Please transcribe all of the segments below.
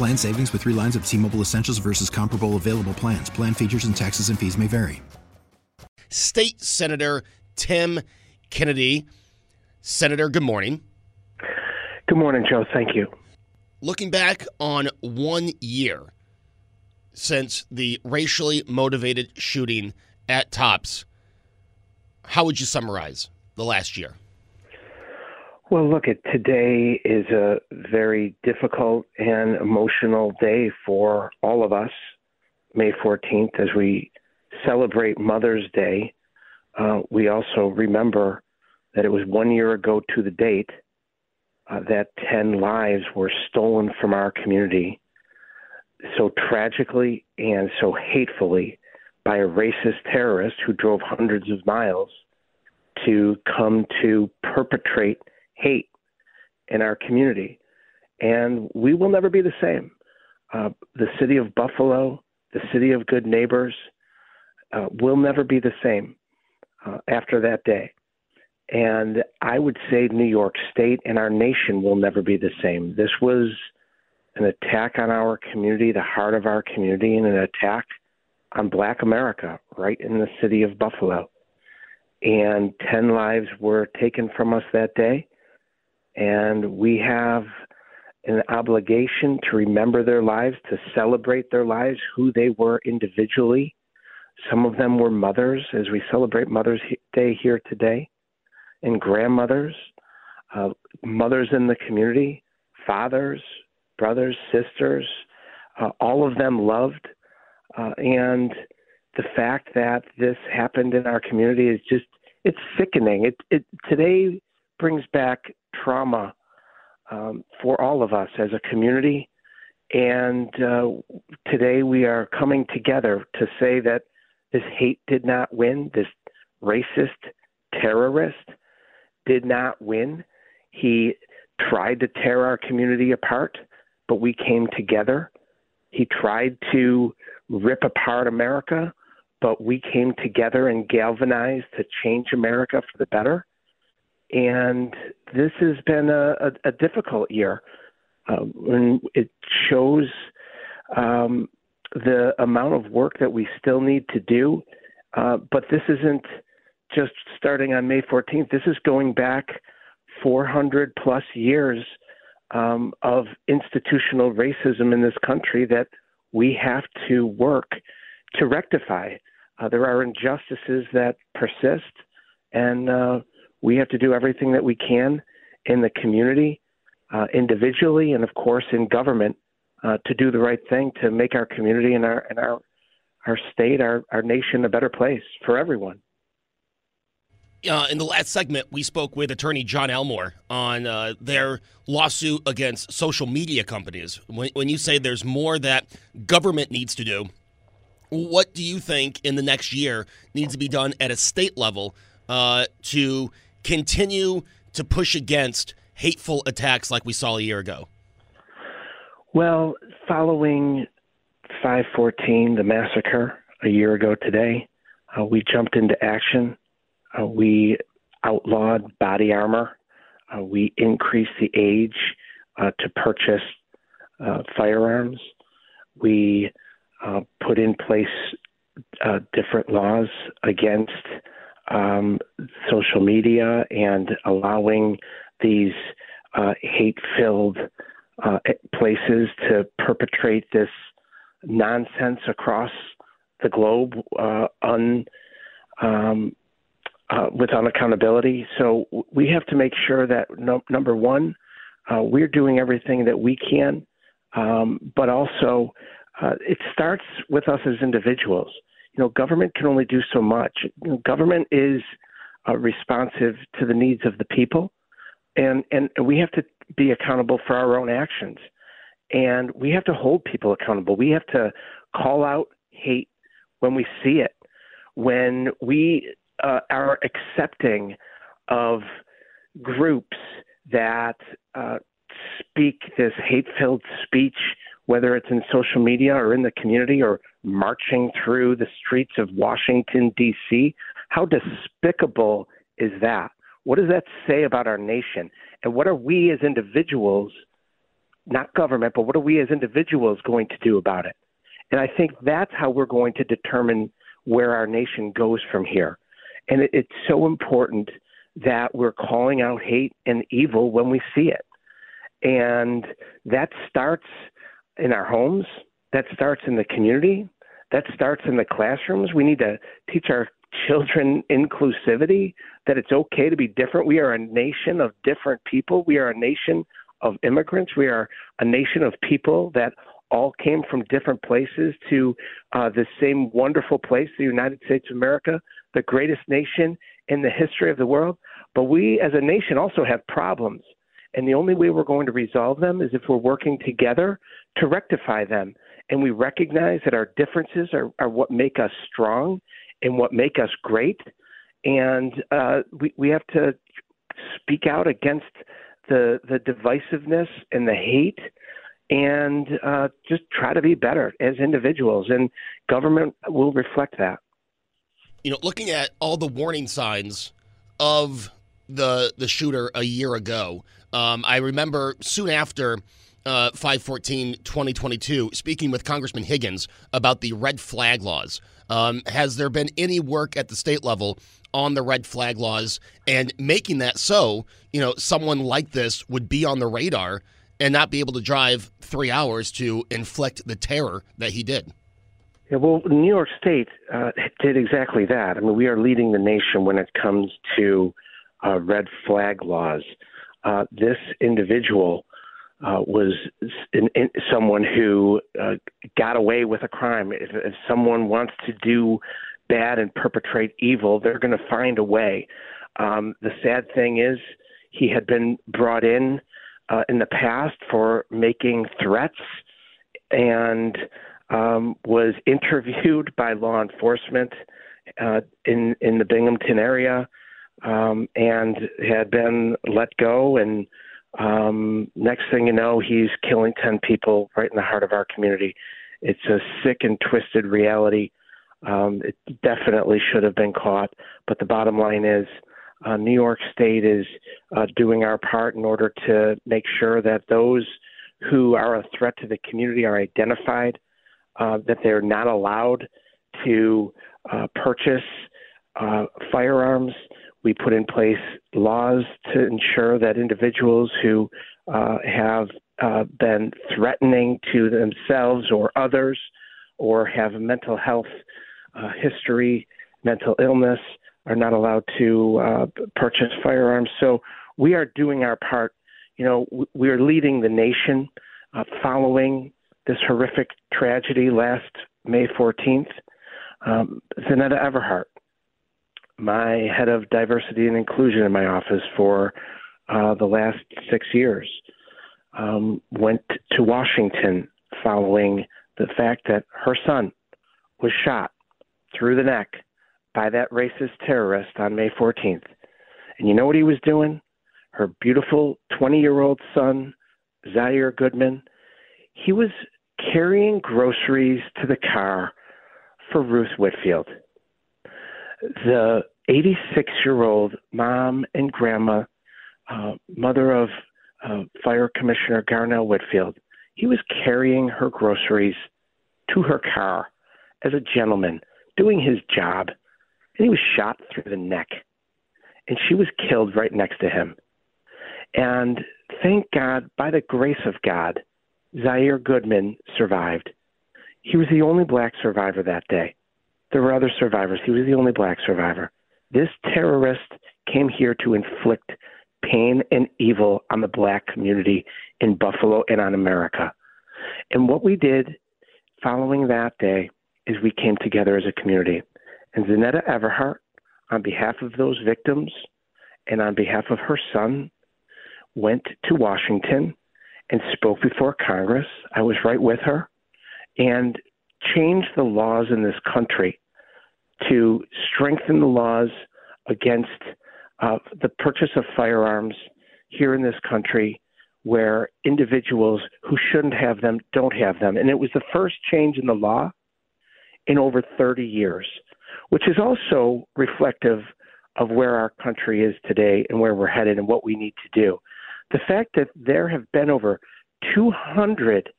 Plan savings with three lines of T Mobile Essentials versus comparable available plans. Plan features and taxes and fees may vary. State Senator Tim Kennedy. Senator, good morning. Good morning, Joe. Thank you. Looking back on one year since the racially motivated shooting at Tops, how would you summarize the last year? Well, look, today is a very difficult and emotional day for all of us. May 14th, as we celebrate Mother's Day, uh, we also remember that it was one year ago to the date uh, that 10 lives were stolen from our community so tragically and so hatefully by a racist terrorist who drove hundreds of miles to come to perpetrate hate in our community. And we will never be the same. Uh, the city of Buffalo, the city of good neighbors, uh, will never be the same uh, after that day. And I would say New York State and our nation will never be the same. This was an attack on our community, the heart of our community, and an attack on Black America right in the city of Buffalo. And 10 lives were taken from us that day and we have an obligation to remember their lives, to celebrate their lives, who they were individually. Some of them were mothers, as we celebrate Mother's Day here today, and grandmothers, uh, mothers in the community, fathers, brothers, sisters, uh, all of them loved. Uh, and the fact that this happened in our community is just, it's sickening. It, it today brings back trauma um, for all of us as a community. And uh, today we are coming together to say that this hate did not win, this racist terrorist did not win. He tried to tear our community apart, but we came together. He tried to rip apart America, but we came together and galvanized to change America for the better and this has been a, a, a difficult year. Um, and it shows um, the amount of work that we still need to do. Uh, but this isn't just starting on May 14th. This is going back 400 plus years um, of institutional racism in this country that we have to work to rectify. Uh, there are injustices that persist, and uh, we have to do everything that we can in the community, uh, individually, and of course in government uh, to do the right thing to make our community and our and our our state, our our nation, a better place for everyone. Uh, in the last segment, we spoke with attorney John Elmore on uh, their lawsuit against social media companies. When, when you say there's more that government needs to do, what do you think in the next year needs to be done at a state level uh, to continue to push against hateful attacks like we saw a year ago? Well, following 514, the massacre a year ago today, uh, we jumped into action. Uh, we outlawed body armor. Uh, we increased the age uh, to purchase uh, firearms. We uh, put in place different laws against um, social media and allowing these uh, hate filled uh, places to perpetrate this nonsense across the globe uh, un, um, uh, with unaccountability. So we have to make sure that no, number one, uh, we're doing everything that we can, um, but also uh, it starts with us as individuals. You know, government can only do so much. You know, government is uh, responsive to the needs of the people, and and we have to be accountable for our own actions, and we have to hold people accountable. We have to call out hate when we see it, when we uh, are accepting of groups that uh, speak this hate filled speech, whether it's in social media or in the community or marching through the streets of Washington, D.C. How despicable is that? What does that say about our nation? And what are we as individuals, not government, but what are we as individuals going to do about it? And I think that's how we're going to determine where our nation goes from here. And it, it's so important that we're calling out hate and evil when we see it. And that starts in our homes, that starts in the community, that starts in the classrooms. We need to teach our children inclusivity, that it's okay to be different. We are a nation of different people. We are a nation of immigrants. We are a nation of people that all came from different places to uh, the same wonderful place, the United States of America, the greatest nation in the history of the world. But we as a nation also have problems. And the only way we're going to resolve them is if we're working together to rectify them. And we recognize that our differences are, are what make us strong and what make us great. And uh, we, we have to speak out against the, the divisiveness and the hate and uh, just try to be better as individuals. And government will reflect that. You know, looking at all the warning signs of the the shooter a year ago, um, I remember soon after uh, 514 2022 speaking with Congressman Higgins about the red flag laws. Um, has there been any work at the state level on the red flag laws and making that so, you know, someone like this would be on the radar and not be able to drive three hours to inflict the terror that he did? Yeah, well, New York State uh, did exactly that. I mean, we are leading the nation when it comes to uh, red flag laws. Uh, this individual uh, was in, in someone who uh, got away with a crime. If, if someone wants to do bad and perpetrate evil, they're going to find a way. Um, the sad thing is, he had been brought in uh, in the past for making threats and um, was interviewed by law enforcement uh, in in the Binghamton area um, and had been let go and um, next thing you know, he's killing 10 people right in the heart of our community. It's a sick and twisted reality. Um, it definitely should have been caught. But the bottom line is, uh, New York State is uh, doing our part in order to make sure that those who are a threat to the community are identified, uh, that they're not allowed to uh, purchase uh, firearms we put in place laws to ensure that individuals who uh, have uh, been threatening to themselves or others or have a mental health uh, history, mental illness, are not allowed to uh, purchase firearms. So we are doing our part. You know, we are leading the nation uh, following this horrific tragedy last May 14th. Um, Zanetta Everhart my head of diversity and inclusion in my office for uh, the last six years. Um, went to Washington following the fact that her son was shot through the neck by that racist terrorist on May 14th. And you know what he was doing? Her beautiful 20 year old son, Zaire Goodman, he was carrying groceries to the car for Ruth Whitfield the 86 year old mom and grandma, uh, mother of uh, Fire Commissioner Garnell Whitfield, he was carrying her groceries to her car as a gentleman, doing his job, and he was shot through the neck. And she was killed right next to him. And thank God, by the grace of God, Zaire Goodman survived. He was the only black survivor that day. There were other survivors. He was the only black survivor. This terrorist came here to inflict pain and evil on the black community in Buffalo and on America. And what we did following that day is we came together as a community. And Zanetta Everhart, on behalf of those victims and on behalf of her son, went to Washington and spoke before Congress. I was right with her and changed the laws in this country to strengthen the laws against uh, the purchase of firearms here in this country where individuals who shouldn't have them don't have them. And it was the first change in the law in over 30 years, which is also reflective of where our country is today and where we're headed and what we need to do. The fact that there have been over 200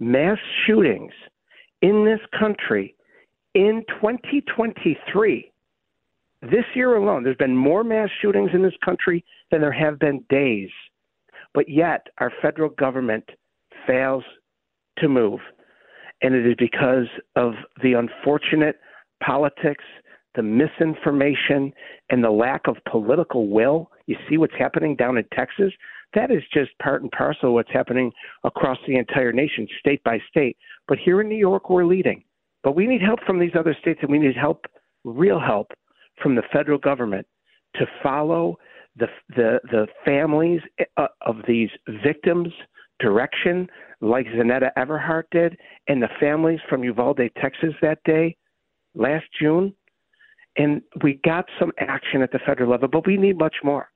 mass shootings in this country in 2023, this year alone, there's been more mass shootings in this country than there have been days. But yet, our federal government fails to move. And it is because of the unfortunate politics, the misinformation, and the lack of political will. You see what's happening down in Texas? That is just part and parcel of what's happening across the entire nation, state by state. But here in New York, we're leading. But we need help from these other states, and we need help, real help, from the federal government to follow the the, the families uh, of these victims' direction, like Zanetta Everhart did, and the families from Uvalde, Texas, that day, last June. And we got some action at the federal level, but we need much more.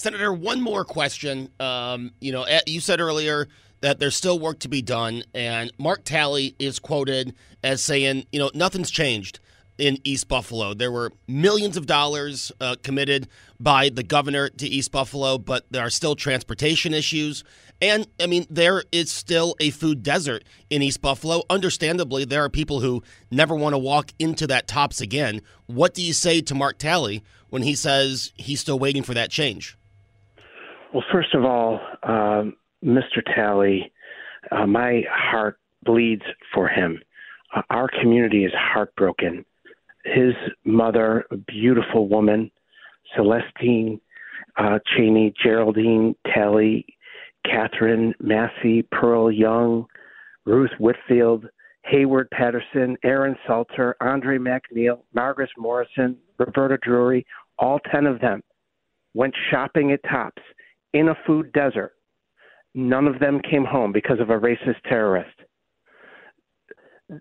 Senator, one more question. Um, you know, you said earlier that there's still work to be done, and Mark Talley is quoted as saying, you know, nothing's changed in East Buffalo. There were millions of dollars uh, committed by the governor to East Buffalo, but there are still transportation issues. And I mean, there is still a food desert in East Buffalo. Understandably, there are people who never want to walk into that tops again. What do you say to Mark Talley when he says he's still waiting for that change? Well, first of all, um, Mr. Talley, uh, my heart bleeds for him. Uh, our community is heartbroken. His mother, a beautiful woman, Celestine uh, Chaney, Geraldine Talley, Katherine Massey, Pearl Young, Ruth Whitfield, Heyward Patterson, Aaron Salter, Andre Mackniel, Margaret Morrison, Roberta Drury, all 10 of them went shopping at Tops in a food desert None of them came home because of a racist terrorist.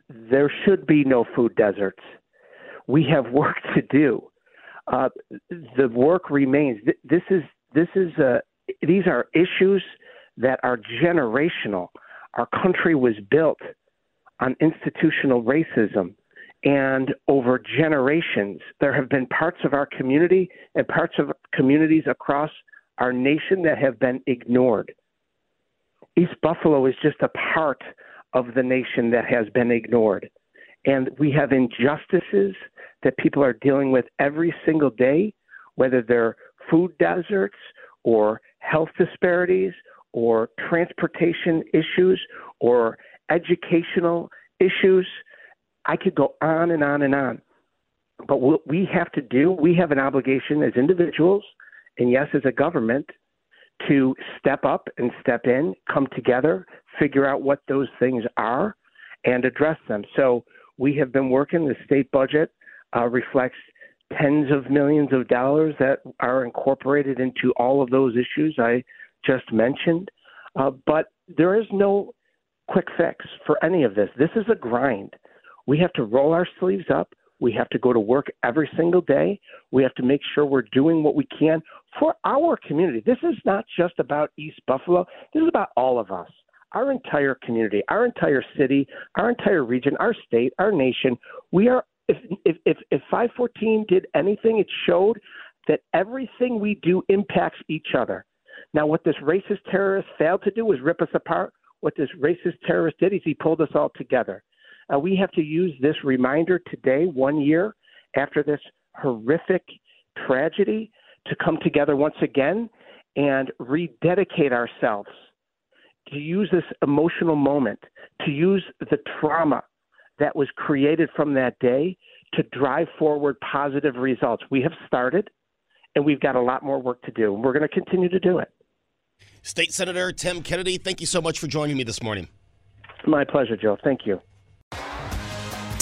There should be no food deserts. We have work to do. Uh, the work remains. This is this is uh, these are issues that are generational. Our country was built on institutional racism, and over generations, there have been parts of our community and parts of communities across our nation that have been ignored. East Buffalo is just a part of the nation that has been ignored. And we have injustices that people are dealing with every single day, whether they're food deserts or health disparities or transportation issues or educational issues. I could go on and on and on. But what we have to do, we have an obligation as individuals, and yes, as a government, to step up and step in, come together, figure out what those things are, and address them. So we have been working. The state budget uh, reflects tens of millions of dollars that are incorporated into all of those issues I just mentioned. Uh, but there is no quick fix for any of this. This is a grind. We have to roll our sleeves up. We have to go to work every single day. We have to make sure we're doing what we can for our community. This is not just about East Buffalo, this is about all of us. Our entire community, our entire city, our entire region, our state, our nation. We are if if if, if 514 did anything, it showed that everything we do impacts each other. Now, what this racist terrorist failed to do was rip us apart. What this racist terrorist did is he pulled us all together. Uh, we have to use this reminder today, one year after this horrific tragedy, to come together once again and rededicate ourselves to use this emotional moment, to use the trauma that was created from that day to drive forward positive results. We have started, and we've got a lot more work to do. and We're going to continue to do it. State Senator Tim Kennedy, thank you so much for joining me this morning. My pleasure, Joe. Thank you.